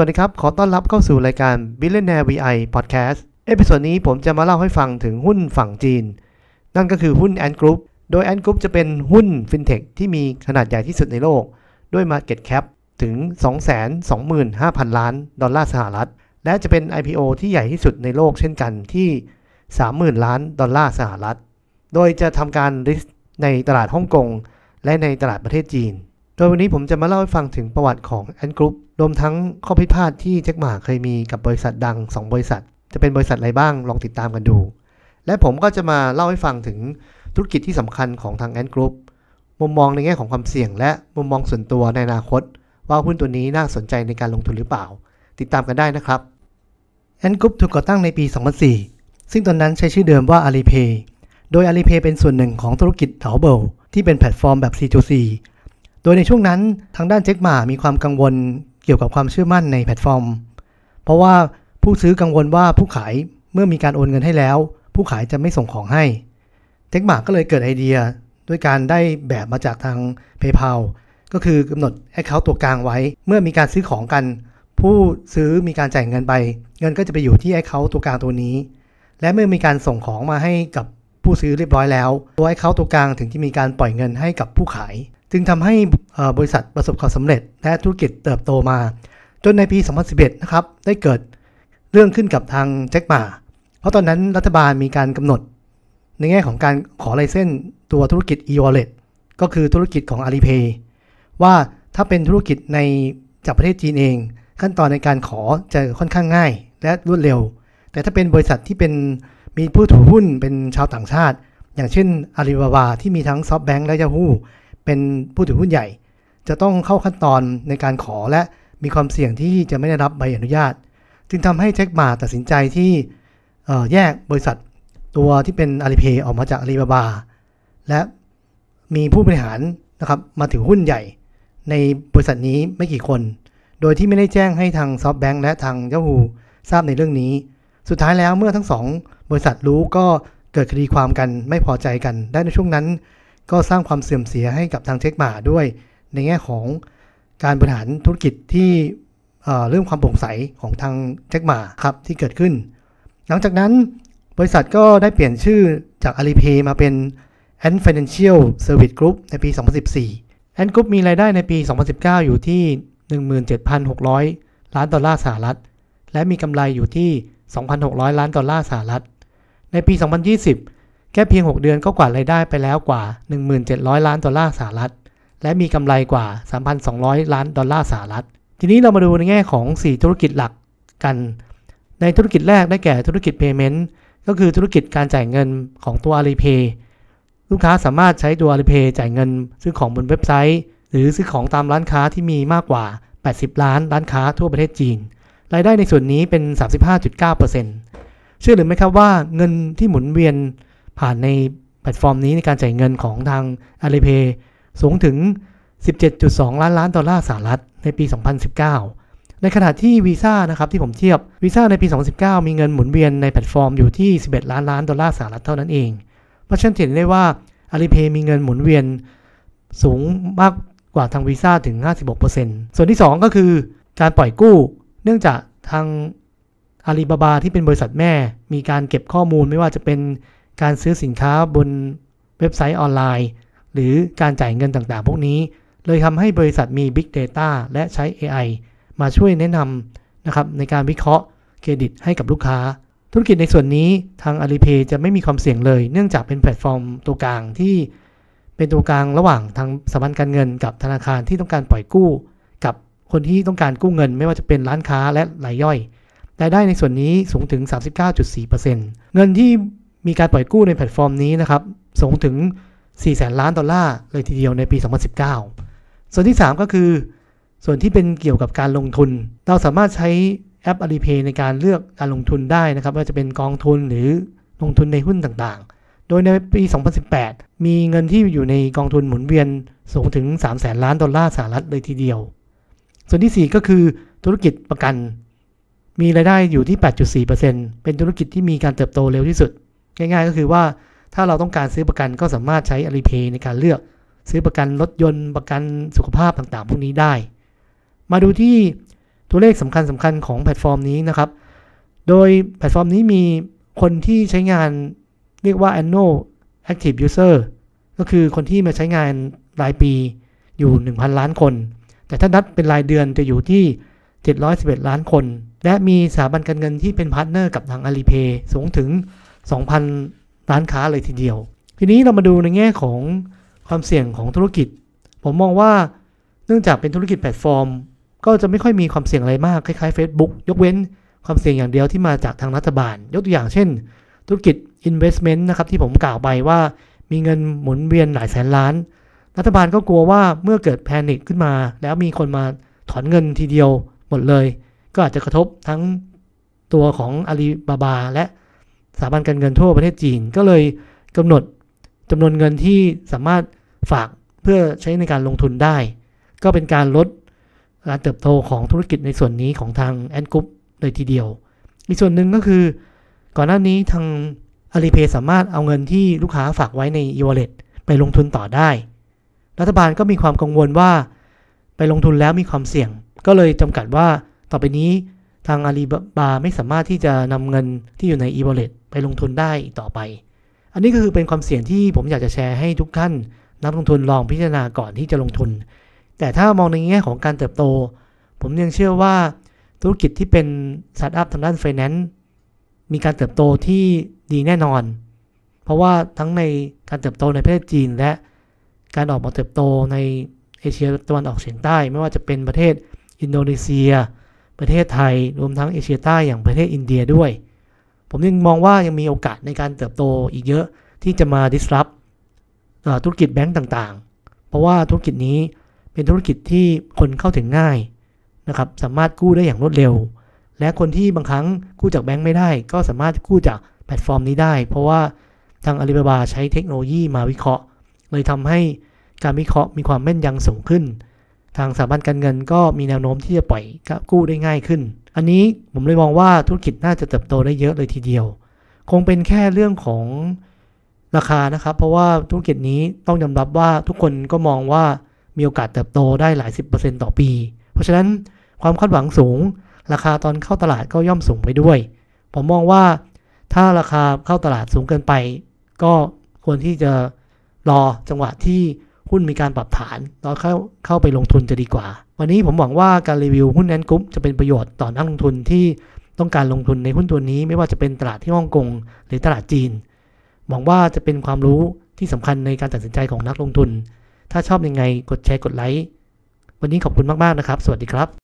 สวัสดีครับ ขอต้อนรับเข้าสู่รายการ Billionaire VI Podcast episode นี้ผมจะมาเล่าให้ฟังถึงหุ้นฝั่งจีน นั่นก็คือหุ้น Ant Group โดย Ant Group จะเป็นหุ้น FinTech ที่มีขนาดใหญ่ที่สุดในโลก ด้วย Market Cap ถึง 225,000 ล้านดอลลาร์สหรัฐ และจะเป็น IPO ที่ใหญ่ที่สุดในโลกเช่นกันที่ 30,000 ล้านดอลลาร์สหรัฐ โดยจะทำการ list ในตลาดฮ่องกงและในตลาดประเทศจีน ดยวันนี้ผมจะมาเล่าให้ฟังถึงประวัติของ Ant Group รวมทั้งข้อผิพาดที่แจ็คหมาเคยมีกับบริษัทดัง 2 บริษัท จะเป็นบริษัทอะไรบ้างลองติดตามกันดู และผมก็จะมาเล่าให้ฟังถึงธุรกิจที่สำคัญของทาง Ant Group มุมมองในแง่ของความเสี่ยง และมุมมองส่วนตัวในอนาคต ว่าหุ้นตัวนี้น่าสนใจในการลงทุนหรือเปล่า ติดตามกันได้นะครับ Ant Group ถูกก่อตั้งในปี 2004 ซึ่งตอนนั้นใช้ชื่อเดิมว่า Alipay โดย Alipay เป็นส่วนหนึ่งของธุรกิจเถาเป่าที่เป็นแพลตฟอร์มแบบ C2C โดยในช่วงนั้นทางด้านแจ็คหม่ามีความกังวลเกี่ยวกับความเชื่อมั่นในแพลตฟอร์ม เพราะว่าผู้ซื้อกังวลว่าผู้ขายเมื่อมีการโอนเงินให้แล้ว ผู้ขายจะไม่ส่งของให้ แจ็คหม่าก็เลยเกิดไอเดียด้วยการได้แบบมาจากทาง PayPal ก็คือกำหนด Account ตัวกลางไว้ เมื่อมีการซื้อของกัน ผู้ซื้อมีการจ่ายเงินไป เงินก็จะไปอยู่ที่ Account ตัวกลางตัวนี้ และเมื่อมีการส่งของมาให้กับผู้ซื้อเรียบร้อยแล้ว ตัว Account ตัวกลางถึงที่มีการปล่อยเงินให้กับผู้ขาย จึงทำให้บริษัทประสบความสำเร็จ และธุรกิจเติบโตมา จนในปี 2011 นะครับ ได้เกิดเรื่องขึ้นกับทางแจ็คหมาเพราะตอนนั้นรัฐบาลมีการกำหนด ในแง่ของการขอไลเซนส์ตัวธุรกิจ e-wallet ก็คือธุรกิจของ Alipay ว่าถ้าเป็นธุรกิจในจากประเทศจีนเอง ขั้นตอนในการขอจะค่อนข้างง่าย และรวดเร็ว แต่ถ้าเป็นบริษัทที่เป็นมีผู้ถือหุ้นเป็นชาวต่างชาติ อย่างเช่นอาลีบาบาที่มีทั้งซอฟแบงก์และ Yahoo เป็นผู้ถือหุ้นใหญ่ จะต้องเข้าขั้นตอนในการขอและมีความเสี่ยงที่จะไม่ได้รับใบอนุญาต จึงทำให้แจ็คมาตัดสินใจที่แยกบริษัทตัวที่เป็นอาลีเพย์ออกมาจากอาลีบาบา และมีผู้บริหารนะครับมาถือหุ้นใหญ่ในบริษัทนี้ไม่กี่คน โดยที่ไม่ได้แจ้งให้ทางซอฟแบงก์และทาง Yahoo ทราบในเรื่องนี้ สุดท้ายแล้วเมื่อทั้งสองบริษัทรู้ก็เกิดคดีความกันไม่พอใจกัน ได้ในช่วงนั้น ก็สร้างความเสื่อมเสียให้กับทางเช็คมาด้วย ในแง่ของการบริหารธุรกิจที่เรื่องความโปร่งใสของทางเช็คมาครับที่เกิดขึ้น หลังจากนั้นบริษัทก็ได้เปลี่ยนชื่อจาก Alipay มาเป็น Ant Financial Service Group ในปี 2014 Ant Group มีรายได้ในปี 2019 อยู่ที่ 17,600 ล้านดอลลาร์สหรัฐ และมีกำไรอยู่ที่ 2,600 ล้านดอลลาร์สหรัฐ ในปี 2020 แค่เพียง 6 เดือนก็กวาดรายได้ไปแล้วกว่า 1,700 ล้านดอลลาร์สหรัฐ และมีกำไรกว่า 3,200 ล้านดอลลาร์สหรัฐ ทีนี้เรามาดูในแง่ของ 4 ธุรกิจหลักกัน ในธุรกิจแรกได้แก่ธุรกิจ Payment ก็คือธุรกิจการจ่ายเงินของตัว Alipay ลูกค้าสามารถใช้ตัว Alipay จ่ายเงิน ซื้อของบนเว็บไซต์ หรือซื้อของตามร้านค้าที่มีมากกว่า 80 ล้านร้านค้าทั่วประเทศจีน รายได้ในส่วนนี้เป็น 35.9%เชื่อหรือไม่ครับว่าเงินที่หมุนเวียน ผ่านในแพลตฟอร์มนี้ในการจ่ายเงินของทาง Alipay สูงถึง 17.2 ล้านล้านดอลลาร์สหรัฐในปี 2019 ในขณะที่วีซ่านะครับที่ผมเทียบวีซ่าในปี 2019 มีเงินหมุนเวียนในแพลตฟอร์มอยู่ที่ 11 ล้านล้านดอลลาร์สหรัฐเท่านั้นเอง เพราะฉะนั้นเห็นได้ว่า Alipay มีเงินหมุนเวียนสูงมากกว่าทางวีซ่าถึง 56%ส่วนที่ 2 ก็คือการปล่อยกู้ เนื่องจากทางอาลีบาบาที่เป็นบริษัทแม่ มีการเก็บข้อมูลไม่ว่าจะเป็น การซื้อสินค้าบนเว็บไซต์ออนไลน์ หรือการจ่ายเงินต่างๆ พวกนี้ เลยทำให้บริษัทมี Big Data และใช้ AI มาช่วยแนะนำนะครับในการวิเคราะห์เครดิตให้กับลูกค้า ธุรกิจในส่วนนี้ทาง Alipay จะไม่มีความเสี่ยงเลย เนื่องจากเป็นแพลตฟอร์มตัวกลางที่เป็นตัวกลางระหว่างทางสถาบันการเงินกับธนาคารที่ต้องการปล่อยกู้ กับคนที่ต้องการกู้เงิน ไม่ว่าจะเป็นร้านค้าและรายย่อยรายได้ในส่วนนี้สูงถึง 39.4%เงินที่ มีการปล่อยกู้ในแพลตฟอร์มนี้นะครับสูงถึง 4 แสนล้านดอลลาร์เลยทีเดียวในปี 2019 ส่วนที่ 3 ก็คือ ส่วนที่เป็นเกี่ยวกับการลงทุน เราสามารถใช้แอป Alipay ในการเลือกการลงทุนได้นะครับว่าจะเป็นกองทุนหรือลงทุนในหุ้นต่างๆ โดยในปี 2018 มีเงินที่อยู่ในกองทุนหมุนเวียนสูงถึง 3 แสนล้านดอลลาร์สหรัฐเลยทีเดียว ส่วนที่ 4 ก็คือธุรกิจประกัน มีรายได้อยู่ที่ 8.4%เป็นธุรกิจที่มีการเติบโตเร็วที่สุด ง่ายๆ ก็คือว่าถ้าเราต้องการซื้อประกันก็สามารถใช้ Alipay ในการเลือก ซื้อประกันรถยนต์ประกันสุขภาพต่างๆ พวกนี้ได้ มาดูที่ตัวเลขสำคัญสำคัญของแพลตฟอร์มนี้นะครับ โดยแพลตฟอร์มนี้มีคนที่ใช้งานเรียกว่า annual active user ก็คือคนที่มาใช้งานรายปีอยู่ 1,000 ล้านคน แต่ถ้านับเป็นรายเดือนจะอยู่ที่ 711 ล้านคน และมีสถาบันการเงินที่เป็น partner กับทาง Alipay สูงถึง 2,000 ร้านค้าเลยทีเดียว ทีนี้เรามาดูในแง่ของความเสี่ยงของธุรกิจ ผมมองว่าเนื่องจากเป็นธุรกิจแพลตฟอร์ม ก็จะไม่ค่อยมีความเสี่ยงอะไรมาก คล้ายๆ Facebook ยกเว้นความเสี่ยงอย่างเดียวที่มาจากทางรัฐบาล ยกตัวอย่างเช่น ธุรกิจ investment นะครับที่ผมกล่าวไปว่ามีเงินหมุนเวียนหลายแสนล้าน รัฐบาลก็กลัวว่าเมื่อเกิดแพนิคขึ้นมา แล้วมีคนมาถอนเงินทีเดียวหมดเลย ก็อาจจะกระทบทั้งตัวของอาลีบาบาและ สถาบันการเงินทั่วประเทศจีน ก็เลยกำหนดจำนวนเงินที่สามารถฝากเพื่อใช้ในการลงทุนได้ ก็เป็นการลดการเติบโตของธุรกิจในส่วนนี้ของทางแอนกรุ๊ปเลยทีเดียว อีกส่วนหนึ่งก็คือ ก่อนหน้านี้ทาง Alipay สามารถเอาเงินที่ลูกค้าฝากไว้ใน e-wallet ไปลงทุนต่อได้ รัฐบาลก็มีความกังวลว่า ไปลงทุนแล้วมีความเสี่ยง ก็เลยจำกัดว่าต่อไปนี้ ทาง Alibaba ไม่สามารถที่จะนำเงินที่อยู่ใน e-wallet ไปลงทุนได้ต่อไป อันนี้ก็คือเป็นความเสี่ยงที่ผมอยากจะแชร์ให้ทุกท่านนักลงทุนลองพิจารณาก่อนที่จะลงทุน แต่ถ้ามองในแง่ของการเติบโต ผมยังเชื่อว่าธุรกิจที่เป็นสตาร์ทอัพทางด้านไฟแนนซ์มีการเติบโตที่ดีแน่นอน เพราะว่าทั้งในการเติบโตในประเทศจีน และการออกมาเติบโตในเอเชียตะวันออกเฉียงใต้ ไม่ว่าจะเป็นประเทศอินโดนีเซีย ประเทศไทยรวมทั้งเอเชียใต้อย่างประเทศอินเดียด้วย ผมยังมองว่ายังมีโอกาสในการเติบโตอีกเยอะที่จะมา disrupt ธุรกิจแบงก์ต่างๆ เพราะว่าธุรกิจนี้เป็นธุรกิจที่คนเข้าถึงง่ายนะครับสามารถกู้ได้อย่างรวดเร็ว และคนที่บางครั้งกู้จากแบงก์ไม่ได้ ก็สามารถกู้จากแพลตฟอร์มนี้ได้ เพราะว่าทาง Alibaba ใช้เทคโนโลยีมาวิเคราะห์ เลยทำให้การวิเคราะห์มีความแม่นยำสูงขึ้น ทางสถาบันการเงินก็มีแนวโน้มที่จะปล่อยกู้ได้ง่ายขึ้น อันนี้ผมเลยมองว่าธุรกิจน่าจะเติบโตได้เยอะเลยทีเดียว คงเป็นแค่เรื่องของราคานะครับ เพราะว่าธุรกิจนี้ต้องยอมรับว่าทุกคนก็มองว่ามีโอกาสเติบโตได้หลายสิบเปอร์เซ็นต์ต่อปี เพราะฉะนั้นความคาดหวังสูง ราคาตอนเข้าตลาดก็ย่อมสูงไปด้วย ผมมองว่าถ้าราคาเข้าตลาดสูงเกินไป ก็ควรที่จะรอจังหวะที่ หุ้นมีการปรับฐานเราเข้าเข้าไปลงทุนจะดีกว่า วันนี้ผมหวังว่าการรีวิวหุ้นแอนกรุ๊ปจะเป็นประโยชน์ต่อนักลงทุนที่ต้องการลงทุนในหุ้นตัวนี้ไม่ว่าจะเป็นตลาดที่ฮ่องกงหรือตลาดจีน หวังว่าจะเป็นความรู้ที่สำคัญในการตัดสินใจของนักลงทุน ถ้าชอบยังไงกดแชร์กดไลค์วันนี้ขอบคุณมาก ๆ นะครับ สวัสดีครับ